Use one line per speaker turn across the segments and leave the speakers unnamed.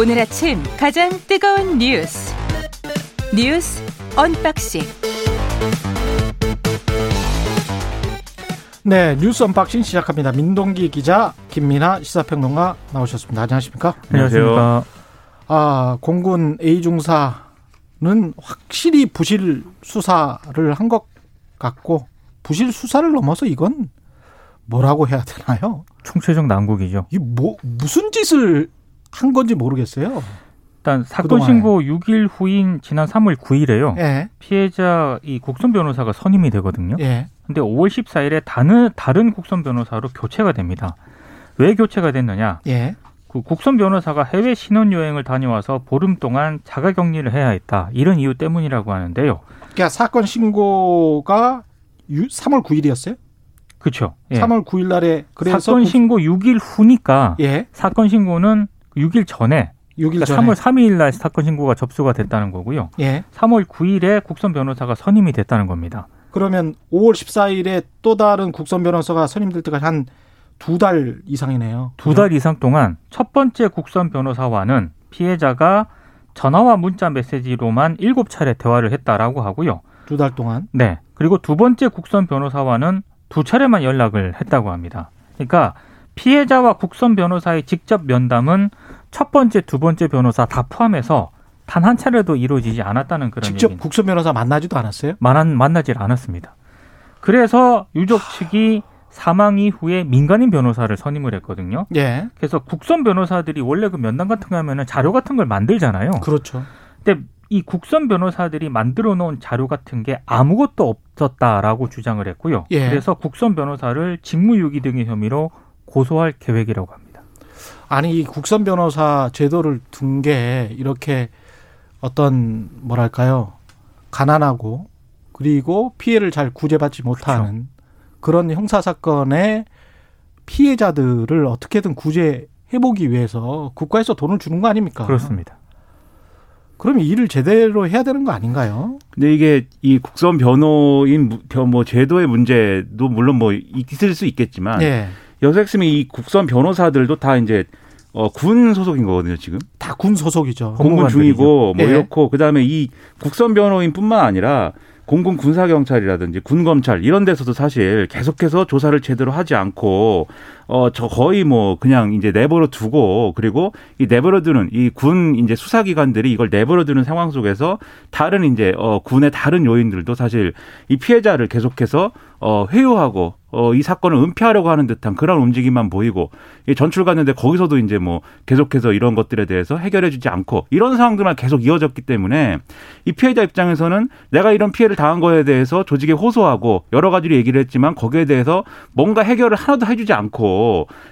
오늘 아침 가장 뜨거운 뉴스 뉴스 언박싱
네, 뉴스 unboxing 시작합니다. 민동기 기자, 김민아 시사평론가 나오셨습니다. 안녕하십니까?
안녕하십니까.
아, 공군 A 중사는 확실히 부실 수사를 한 것 같고 부실 수사를 넘어서 이건 뭐라고 해야 되나요?
총체적 난국이죠.
이 뭐 무슨 짓을 한 건지 모르겠어요.
일단 사건. 신고 6일 후인 지난 3월 9일에요.
예,
피해자 이 국선 변호사가 선임이 되거든요.
예,
근데 5월 14일에 다른 다른 국선 변호사로 교체가 됩니다. 왜 교체가 됐느냐?
예.
그 국선 변호사가 해외 신혼 여행을 다녀와서 보름 동안 자가 격리를 해야 했다. 이런 이유 때문이라고 하는데요.
그러니까 사건 신고가 3월 9일이었어요?
그렇죠. 예.
3월 9일 날에 그래서
사건
국-
신고 6일 후니까
예,
사건 신고는 6일 전에
6일
그러니까
전에
3월 3일 날 사건 신고가 접수가 됐다는 거고요.
예.
3월 9일에 국선 변호사가 선임이 됐다는 겁니다.
그러면 5월 14일에 또 다른 국선 변호사가 선임될 때까지 한 두 달 이상이네요.
두 달 이상 동안 첫 번째 국선 변호사와는 피해자가 전화와 문자 메시지로만 일곱 차례 대화를 했다라고 하고요.
두 달 동안.
네. 그리고 두 번째 국선 변호사와는 두 차례만 연락을 했다고 합니다. 그러니까 피해자와 국선 변호사의 직접 면담은 첫 번째, 두 번째 변호사 다 포함해서 단 한 차례도 이루어지지 않았다는 그런
직접
얘기입니다.
국선 변호사 만나지도 않았어요?
만한 만나질 않았습니다. 그래서 유족 측이 사망 이후에 민간인 변호사를 선임을 했거든요.
예.
그래서 국선 변호사들이 원래 그 면담 같은 거 하면은 자료 같은 걸 만들잖아요.
그렇죠.
근데 이 국선 변호사들이 만들어 놓은 자료 같은 게 아무것도 없었다라고 주장을 했고요.
예.
그래서 국선 변호사를 직무유기 등의 혐의로 고소할 계획이라고 합니다.
아니 이 국선 변호사 제도를 둔 게 이렇게 어떤 뭐랄까요 가난하고 그리고 피해를 잘 구제받지 못하는 그런 형사 사건의 피해자들을 어떻게든 구제해 보기 위해서 국가에서 돈을 주는 거 아닙니까?
그렇습니다.
그럼 이 일을 제대로 해야 되는 거 아닌가요?
근데 이게 이 국선 변호인 뭐 제도의 문제도 물론 뭐 있을 수 있겠지만
예.
여기서 핵심이 이 국선 변호사들도 다 이제 어, 군 소속인 거거든요 지금
다 군 소속이죠.
공군. 중이고 뭐
예.
이렇고 그 다음에 이 국선 변호인 뿐만 아니라 공군 군사 경찰이라든지 군 검찰 이런 데서도 사실 계속해서 조사를 제대로 하지 않고 어 저 거의 뭐 그냥 이제 내버려 두고 그리고 이 내버려 두는 이 군 이제 수사 기관들이 이걸 내버려 두는 상황 속에서 다른 이제 어 군의 다른 요인들도 사실 이 피해자를 계속해서 어 회유하고 어 이 사건을 은폐하려고 하는 듯한 그런 움직임만 보이고 이 전출 갔는데 거기서도 이제 뭐 계속해서 이런 것들에 대해서 해결해 주지 않고 이런 상황들만 계속 이어졌기 때문에 이 피해자 입장에서는 내가 이런 피해를 당한 거에 대해서 조직에 호소하고 여러 가지로 얘기를 했지만 거기에 대해서 뭔가 해결을 하나도 해주지 않고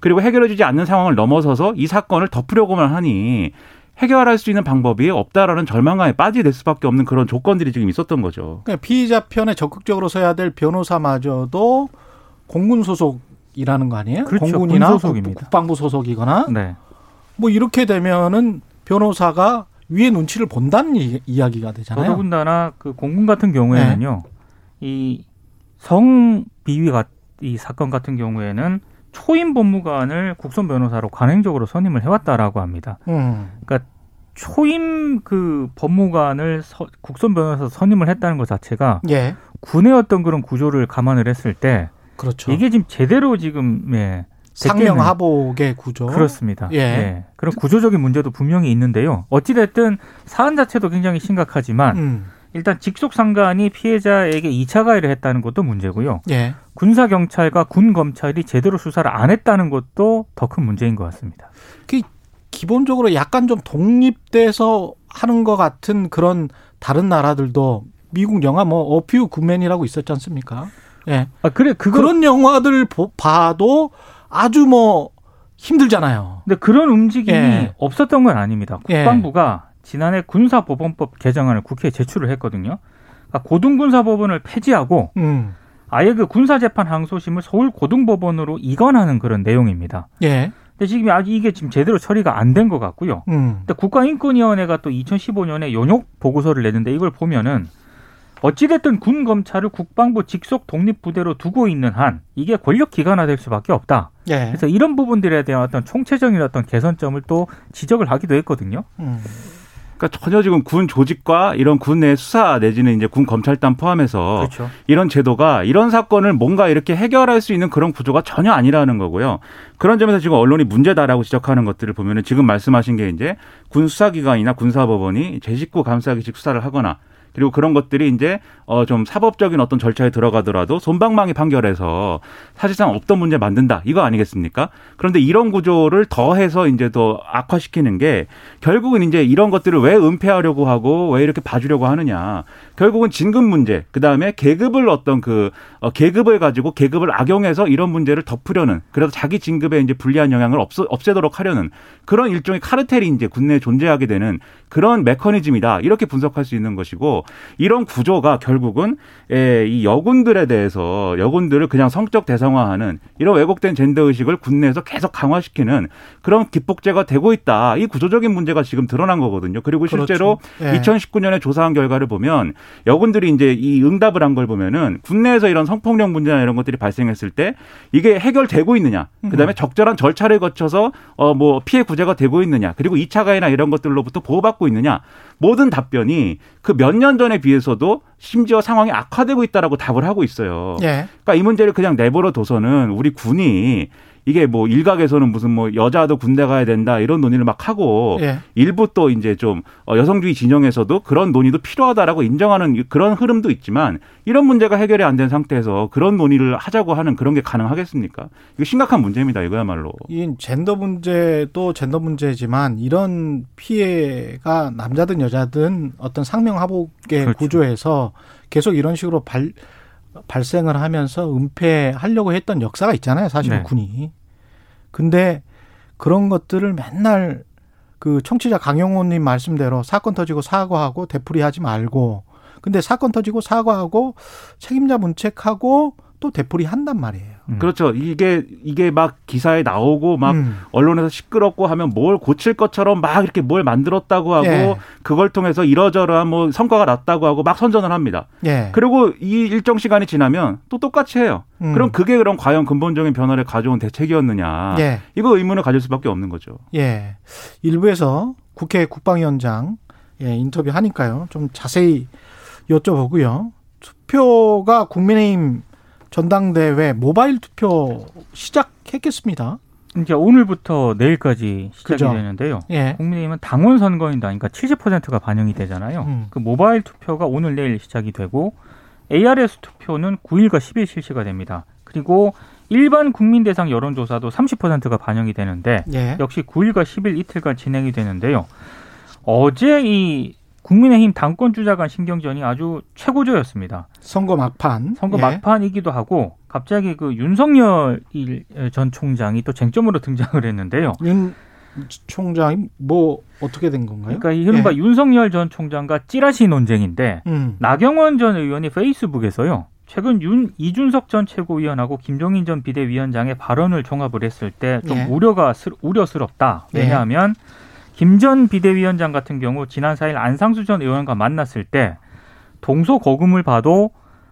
그리고 해결해주지 않는 상황을 넘어서서 이 사건을 덮으려고만 하니 해결할 수 있는 방법이 없다라는 절망감에 빠지게 될 수밖에 없는 그런 조건들이 지금 있었던 거죠.
그러니까 피의자 편에 적극적으로 서야 될 변호사마저도 공군 소속이라는 거 아니에요?
그렇죠.
공군이나
군 소속입니다.
국- 국방부 소속이거나
네.
뭐 이렇게 되면은 변호사가 위에 눈치를 본다는 이, 이야기가 되잖아요.
더더군다나 그 공군 같은 경우에는요, 이 성비위 같- 이 사건 같은 경우에는 초임 법무관을 국선 변호사로 관행적으로 선임을 해왔다라고 합니다.
음.
초임 그 법무관을 서- 국선 변호사 선임을 했다는 것 자체가
예.
군의 어떤 그런 구조를 감안을 했을 때
그렇죠.
이게 지금 제대로 지금 예,
상명하복의 구조.
그렇습니다.
예.
예. 그런 구조적인 문제도 분명히 있는데요. 어찌 됐든 사안 자체도 굉장히 심각하지만
음.
일단 직속 상관이 피해자에게 2차 가해를 했다는 것도 문제고요.
예.
군사 경찰과 군 검찰이 제대로 수사를 안 했다는 것도 더 큰 문제인 것 같습니다.
기본적으로 약간 좀 독립돼서 하는 것 같은 그런 다른 나라들도 미국 영화 뭐 어퓨 굿맨이라고 있었지 않습니까? 예.
아 그래 그거
그런 영화들 보- 봐도 아주 뭐 힘들잖아요.
근데 그런 움직임이
예.
없었던 건 아닙니다.
예.
국방부가 지난해 군사법원법 개정안을 국회에 제출을 했거든요. 그러니까 고등군사법원을 폐지하고
음.
아예 그 군사재판 항소심을 서울 고등법원으로 이관하는 그런 내용입니다.
예.
근데 지금 아직 이게 지금 제대로 처리가 안 된 것 같고요.
음.
근데 국가인권위원회가 또 2015년에 연욕 보고서를 내는데 이걸 보면은 어찌됐든 군 검찰을 국방부 직속 독립부대로 두고 있는 한 이게 권력 기관화될 수밖에 없다.
예.
그래서 이런 부분들에 대한 어떤 총체적인 어떤 개선점을 또 지적을 하기도 했거든요.
음.
그러니까 전혀 지금 군 조직과 이런 군내 수사 내지는 이제 군 검찰단 포함해서
그렇죠.
이런 제도가 이런 사건을 뭔가 이렇게 해결할 수 있는 그런 구조가 전혀 아니라는 거고요. 그런 점에서 지금 언론이 문제다라고 지적하는 것들을 보면은 지금 말씀하신 게 이제 군 수사기관이나 군사법원이 제 식구 감싸기식 수사를 하거나 그리고 그런 것들이 이제 어 좀 사법적인 어떤 절차에 들어가더라도 손방망이 판결해서 사실상 없던 문제 만든다. 이거 아니겠습니까? 그런데 이런 구조를 더해서 이제 더 악화시키는 게 결국은 이제 이런 것들을 왜 은폐하려고 하고 왜 이렇게 봐주려고 하느냐. 결국은 진급 문제 그 다음에 계급을 어떤 그 어, 계급을 가지고 계급을 악용해서 이런 문제를 덮으려는 그래서 자기 진급에 이제 불리한 영향을 없, 없애도록 하려는 그런 일종의 카르텔이 이제 군내에 존재하게 되는 그런 메커니즘이다. 이렇게 분석할 수 있는 것이고 이런 구조가 결국은 예, 이 여군들에 대해서 여군들을 그냥 성적 대상화하는 이런 왜곡된 젠더 의식을 군내에서 계속 강화시키는 그런 기폭제가 되고 있다. 이 구조적인 문제가 지금 드러난 거거든요. 그리고 실제로
그렇죠. 예.
2019년에 조사한 결과를 보면 여군들이 이제 이 응답을 한 걸 보면은 군내에서 이런 성폭력 문제나 이런 것들이 발생했을 때 이게 해결되고 있느냐. 그다음에 적절한 절차를 거쳐서 어 뭐 피해 구제가 되고 있느냐. 그리고 2차 가해나 이런 것들로부터 보호받고 있느냐. 모든 답변이 그 몇년 전에 비해서도 심지어 상황이 악화되고 있다라고 답을 하고 있어요.
예.
그러니까 이 문제를 그냥 내버려 둬서는 우리 군이 이게 뭐 일각에서는 무슨 뭐 여자도 군대 가야 된다 이런 논의를 막 하고
예.
일부 또 이제 좀 어, 여성주의 진영에서도 그런 논의도 필요하다라고 인정하는 그런 흐름도 있지만 이런 문제가 해결이 안 된 상태에서 그런 논의를 하자고 하는 그런 게 가능하겠습니까? 이거 심각한 문제입니다. 이거야말로.
이 젠더 문제도 젠더 문제지만 이런 피해가 남자든 여자든 어떤 상명하복의
그렇죠.
구조에서 계속 이런 식으로 발 발생을 하면서 은폐하려고 했던 역사가 있잖아요. 사실은
네.
군이. 근데 그런 것들을 맨날 그 청취자 강영호님 말씀대로 사건 터지고 사과하고 되풀이하지 말고 근데 사건 터지고 사과하고 책임자 문책하고 또 되풀이 한단 말이에요.
음.
그렇죠. 이게 이게 막 기사에 나오고 막
음.
언론에서 시끄럽고 하면 뭘 고칠 것처럼 막 이렇게 뭘 만들었다고 하고
예.
그걸 통해서 이러저러한 뭐 성과가 났다고 하고 막 선전을 합니다.
예.
그리고 이 일정 시간이 지나면 또 똑같이 해요.
음.
그럼 그게 그럼 과연 근본적인 변화를 가져온 대책이었느냐?
예.
이거 의문을 가질 수밖에 없는 거죠.
예. 일부에서 국회 국방위원장 예, 인터뷰 하니까요. 좀 자세히 여쭤보고요. 투표가 국민의힘 전당대회 모바일 투표 시작했겠습니다.
이제 오늘부터 내일까지 시작이
그죠.
되는데요.
예.
국민의힘은 당원 선거인단, 그러니까 70%가 반영이 되잖아요.
음.
그 모바일 투표가 오늘 내일 시작이 되고 ARS 투표는 9일과 10일 실시가 됩니다. 그리고 일반 국민 대상 여론조사도 30%가 반영이 되는데
예.
역시 9일과 10일 이틀간 진행이 되는데요. 어제 이 국민의힘 당권 주자 간 신경전이 아주 최고조였습니다.
선거 막판.
선거
예.
막판이기도 하고 갑자기 그 윤석열 일- 전 총장이 또 쟁점으로 등장을 했는데요.
윤 총장이 뭐 어떻게 된 건가요?
그러니까 이 이른바
예.
윤석열 전 총장과 찌라시 논쟁인데
음.
나경원 전 의원이 페이스북에서요. 최근 윤 이준석 전 최고위원하고 김종인 전 비대위원장의 발언을 종합을 했을 때좀
예.
우려가 우려스럽다.
예.
왜냐하면 김 전 비대위원장 같은 경우 지난 4일 안상수 전 의원과 만났을 때 동서 거금을 봐도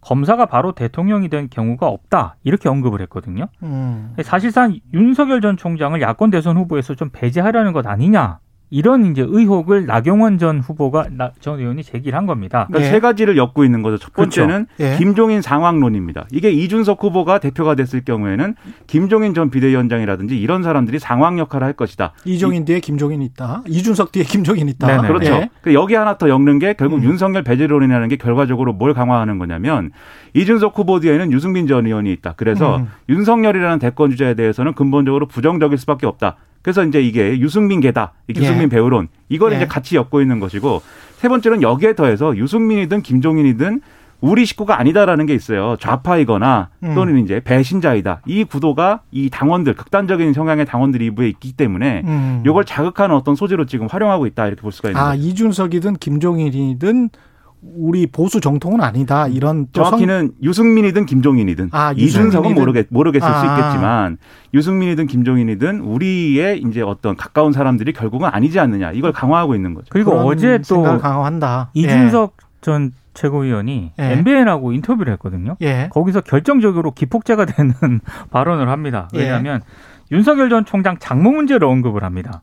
검사가 바로 대통령이 된 경우가 없다 이렇게 언급을 했거든요.
음.
사실상 윤석열 전 총장을 야권 대선 후보에서 좀 배제하려는 것 아니냐 이런 이제 의혹을 나경원 전 후보가 나- 전 의원이 제기를 한 겁니다.
그러니까
예.
세 가지를 엮고 있는 거죠. 첫 번째는
예.
김종인 상황론입니다. 이게 이준석 후보가 대표가 됐을 경우에는 김종인 전 비대위원장이라든지 이런 사람들이 상황 역할을 할 것이다.
이종인 뒤에 김종인 있다. 이준석 뒤에 김종인 있다.
네네.
그렇죠.
예.
그 여기 하나 더 엮는 게 결국
음.
윤석열 배제론이라는 게 결과적으로 뭘 강화하는 거냐면 이준석 후보 뒤에는 유승민 전 의원이 있다. 그래서
음.
윤석열이라는 대권 주자에 대해서는 근본적으로 부정적일 수밖에 없다. 그래서 이제 이게 유승민 계다. 이 유승민
예.
배우론. 이걸
예.
이제 같이 엮고 있는 것이고 세 번째는 여기에 더해서 유승민이든 김종인이든 우리 식구가 아니다라는 게 있어요. 좌파이거나
음.
또는 이제 배신자이다. 이 구도가 이 당원들 극단적인 성향의 당원들이 일부에 있기 때문에
음.
이걸 자극하는 어떤 소재로 지금 활용하고 있다 이렇게 볼 수가 있는
아
거죠.
이준석이든 김종인이든 우리 보수 정통은 아니다. 이런 또 성-
정확히는 유승민이든 김종인이든
아,
이준석은
유승민이든-
모르겠 모르겠을 수
아.
있겠지만 유승민이든 김종인이든 우리의 이제 어떤 가까운 사람들이 결국은 아니지 않느냐 이걸 강화하고 있는 거죠.
그리고 어제 또
강화한다. 예.
이준석 전 최고위원이
예.
MBN하고 인터뷰를 했거든요.
예.
거기서 결정적으로 기폭제가 되는 발언을 합니다.
예.
왜냐하면 윤석열 전 총장 장모 문제를 언급을 합니다.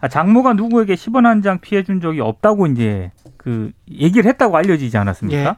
아, 장모가 누구에게 10원 한 장 피해 준 적이 없다고 이제 그 얘기를 했다고 알려지지 않았습니까?
예.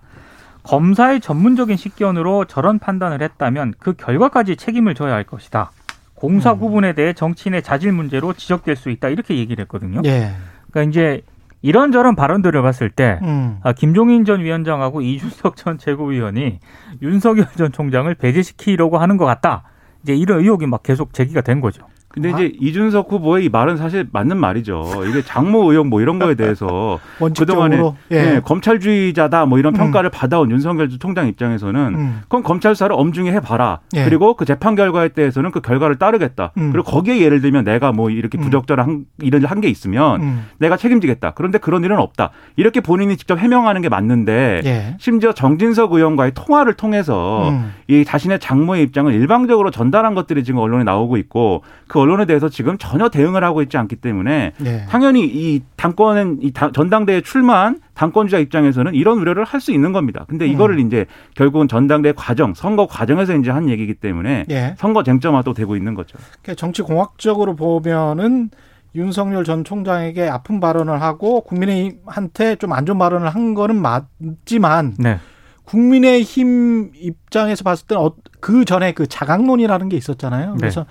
검사의 전문적인 식견으로 저런 판단을 했다면 그 결과까지 책임을 져야 할 것이다. 공사
음.
구분에 대해 정치인의 자질 문제로 지적될 수 있다. 이렇게 얘기를 했거든요.
예.
그러니까 이제 이런저런 발언들을 봤을 때
음.
아, 김종인 전 위원장하고 이준석 전 최고위원이 윤석열 전 총장을 배제시키려고 하는 것 같다. 이제 이런 의혹이 막 계속 제기가 된 거죠.
근데
아.
이제 이준석 후보의 이 말은 사실 맞는 말이죠. 이게 장모 의혹 뭐 이런 거에 대해서 그동안에
예.
예, 검찰주의자다 뭐 이런
음.
평가를 받아온 윤석열 총장 입장에서는
음.
그건 검찰 수사를 엄중히 해봐라.
예.
그리고 그 재판 결과에 대해서는 그 결과를 따르겠다.
음.
그리고 거기에 예를 들면 내가 뭐 이렇게
음.
부적절한 일을 한 게 있으면
음.
내가 책임지겠다. 그런데 그런 일은 없다. 이렇게 본인이 직접 해명하는 게 맞는데
예.
심지어 정진석 의원과의 통화를 통해서
음.
이 자신의 장모의 입장을 일방적으로 전달한 것들이 지금 언론에 나오고 있고 그 언론에 대해서 지금 전혀 대응을 하고 있지 않기 때문에
예.
당연히 이 당권은 이 당- 전당대회 출마한 당권주자 입장에서는 이런 우려를 할 수 있는 겁니다. 근데 이거를
음.
이제 결국은 전당대회 과정, 선거 과정에서 이제 한 얘기이기 때문에
예.
선거 쟁점화도 되고 있는 거죠.
그러니까 정치 공학적으로 보면은 윤석열 전 총장에게 아픈 발언을 하고 국민의힘한테 좀 안 좋은 발언을 한 거는 맞지만
네.
국민의힘 입장에서 봤을 때는 어, 그 전에 그 자강론이라는 게 있었잖아요.
네.
그래서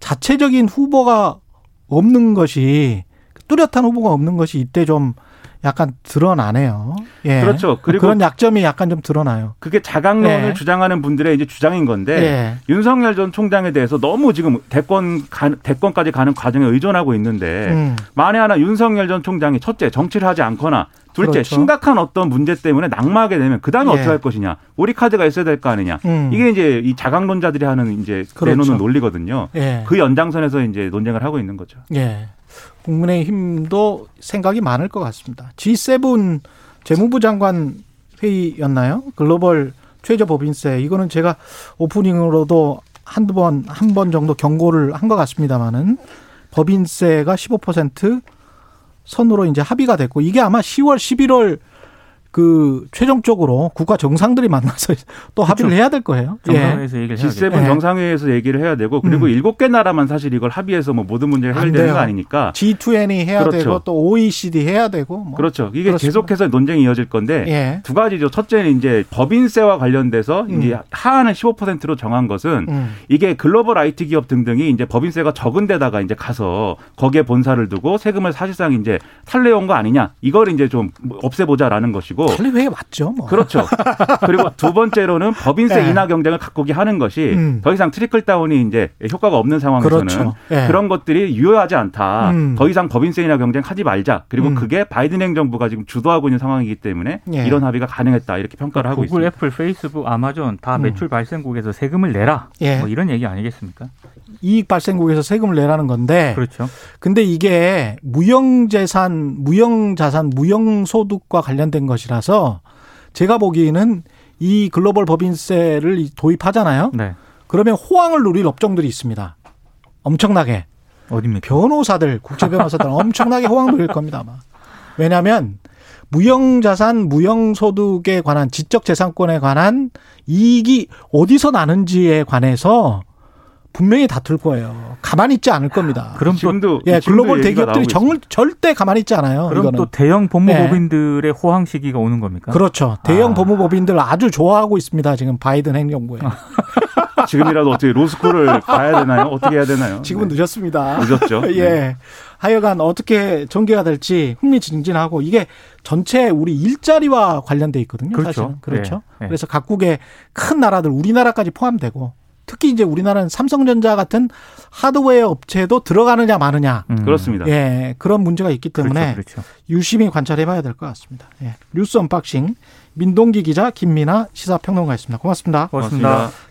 자체적인 후보가 없는 것이 뚜렷한 후보가 없는 것이 이때 좀 약간 드러나네요. 예.
그렇죠. 그리고
그런 약점이 약간 좀 드러나요.
그게 자강론을
네.
주장하는 분들의 이제 주장인 건데
예.
윤석열 전 총장에 대해서 너무 지금 대권 가, 대권까지 가는 과정에 의존하고 있는데
음.
만에 하나 윤석열 전 총장이 첫째 정치를 하지 않거나 둘째
그렇죠.
심각한 어떤 문제 때문에 낙마하게 되면 그 다음에
예.
어떻게 할 것이냐 우리 카드가 있어야 될 거 아니냐
음.
이게 이제 이 자강론자들이 하는 이제
그렇죠.
내놓는 논리거든요.
예.
그 연장선에서 이제 논쟁을 하고 있는 거죠.
예. 국민의힘도 생각이 많을 것 같습니다. G7 재무부 장관 회의였나요? 글로벌 최저 법인세 이거는 제가 오프닝으로도 한두 번 한 번 정도 경고를 한 것 같습니다만은 법인세가 15% 선으로 이제 합의가 됐고 이게 아마 10월 11월 그 최종적으로 국가 정상들이 만나서 또 합의를 해야 될 거예요. 예.
정상회에서 얘기를 해야겠죠.
G7
예.
정상회의에서 얘기를 해야 되고 그리고
음.
일곱 개 나라만 사실 이걸 합의해서 뭐 모든 문제가
안
해결되는. 거 아니니까
G20 해야
그렇죠.
되고 또 OECD 해야 되고 뭐.
그렇죠. 이게
그렇습니다.
계속해서 논쟁이 이어질 건데
예.
두 가지죠. 첫째는 이제 법인세와 관련돼서
음.
이제 하한을 15%로 정한 것은
음.
이게 글로벌 IT 기업 등등이 이제 법인세가 적은 데다가 이제 가서 거기에 본사를 두고 세금을 사실상 이제 탈세해온 거 아니냐. 이걸 이제 좀 없애보자라는 것이고.
탈리회에 맞죠, 뭐.
그렇죠. 그리고 두 번째로는 법인세
네.
인하 경쟁을 갖고 하는 것이
음.
더 이상 trickle down이 이제 효과가 없는 상황에서는
그렇죠. 예.
그런 것들이 유효하지 않다.
음.
더 이상 법인세 인하 경쟁 하지 말자. 그리고
음.
그게 바이든 행정부가 지금 주도하고 있는 상황이기 때문에
예.
이런 합의가 가능했다. 이렇게 평가를 하고
구글,
있습니다.
애플, 페이스북, 아마존 다
음.
매출 발생국에서 세금을 내라.
예.
뭐 이런 얘기 아니겠습니까?
이익 발생국에서 세금을 내라는 건데
그렇죠.
근데 이게 무형 재산, 무형 자산, 무형 소득과 관련된 것이라 서 제가 보기에는 이 글로벌 법인세를 도입하잖아요.
네.
그러면 호황을 누릴 업종들이 있습니다. 엄청나게
어딥니까?
변호사들, 국제 변호사들 엄청나게 호황 누릴 겁니다 아마. 왜냐하면 무형자산, 무형소득에 관한 지적재산권에 관한 이익이 어디서 나는지에 관해서 분명히 다툴 거예요. 가만히 있지 않을 겁니다.
그럼 또
지금도
예, 글로벌 대기업들이 정. 절대 가만히 있지 않아요.
그럼
이거는.
또 대형 법무법인들의 호황 시기가 오는 겁니까?
그렇죠. 대형
아.
법무법인들 아주 좋아하고 있습니다. 지금 바이든 행정부에.
지금이라도 어떻게 로스쿨을 가야 되나요? 어떻게 해야 되나요?
지금은
네.
늦었습니다.
늦었죠. 네.
예. 하여간 어떻게 전개가 될지 흥미진진하고 이게 전체 우리 일자리와 관련돼 있거든요.
그렇죠.
사실은. 그렇죠.
예, 예.
그래서 각국의 큰 나라들 우리나라까지 포함되고 특히 이제 우리나라는 삼성전자 같은 하드웨어 업체도 들어가느냐 마느냐.
음.
그렇습니다.
예, 그런 문제가 있기 때문에
그렇죠. 그렇죠.
유심히 관찰해 봐야 될 것 같습니다. 예. 뉴스 unboxing 민동기 기자 김민아 시사평론가였습니다. 고맙습니다.
고맙습니다.
고맙습니다.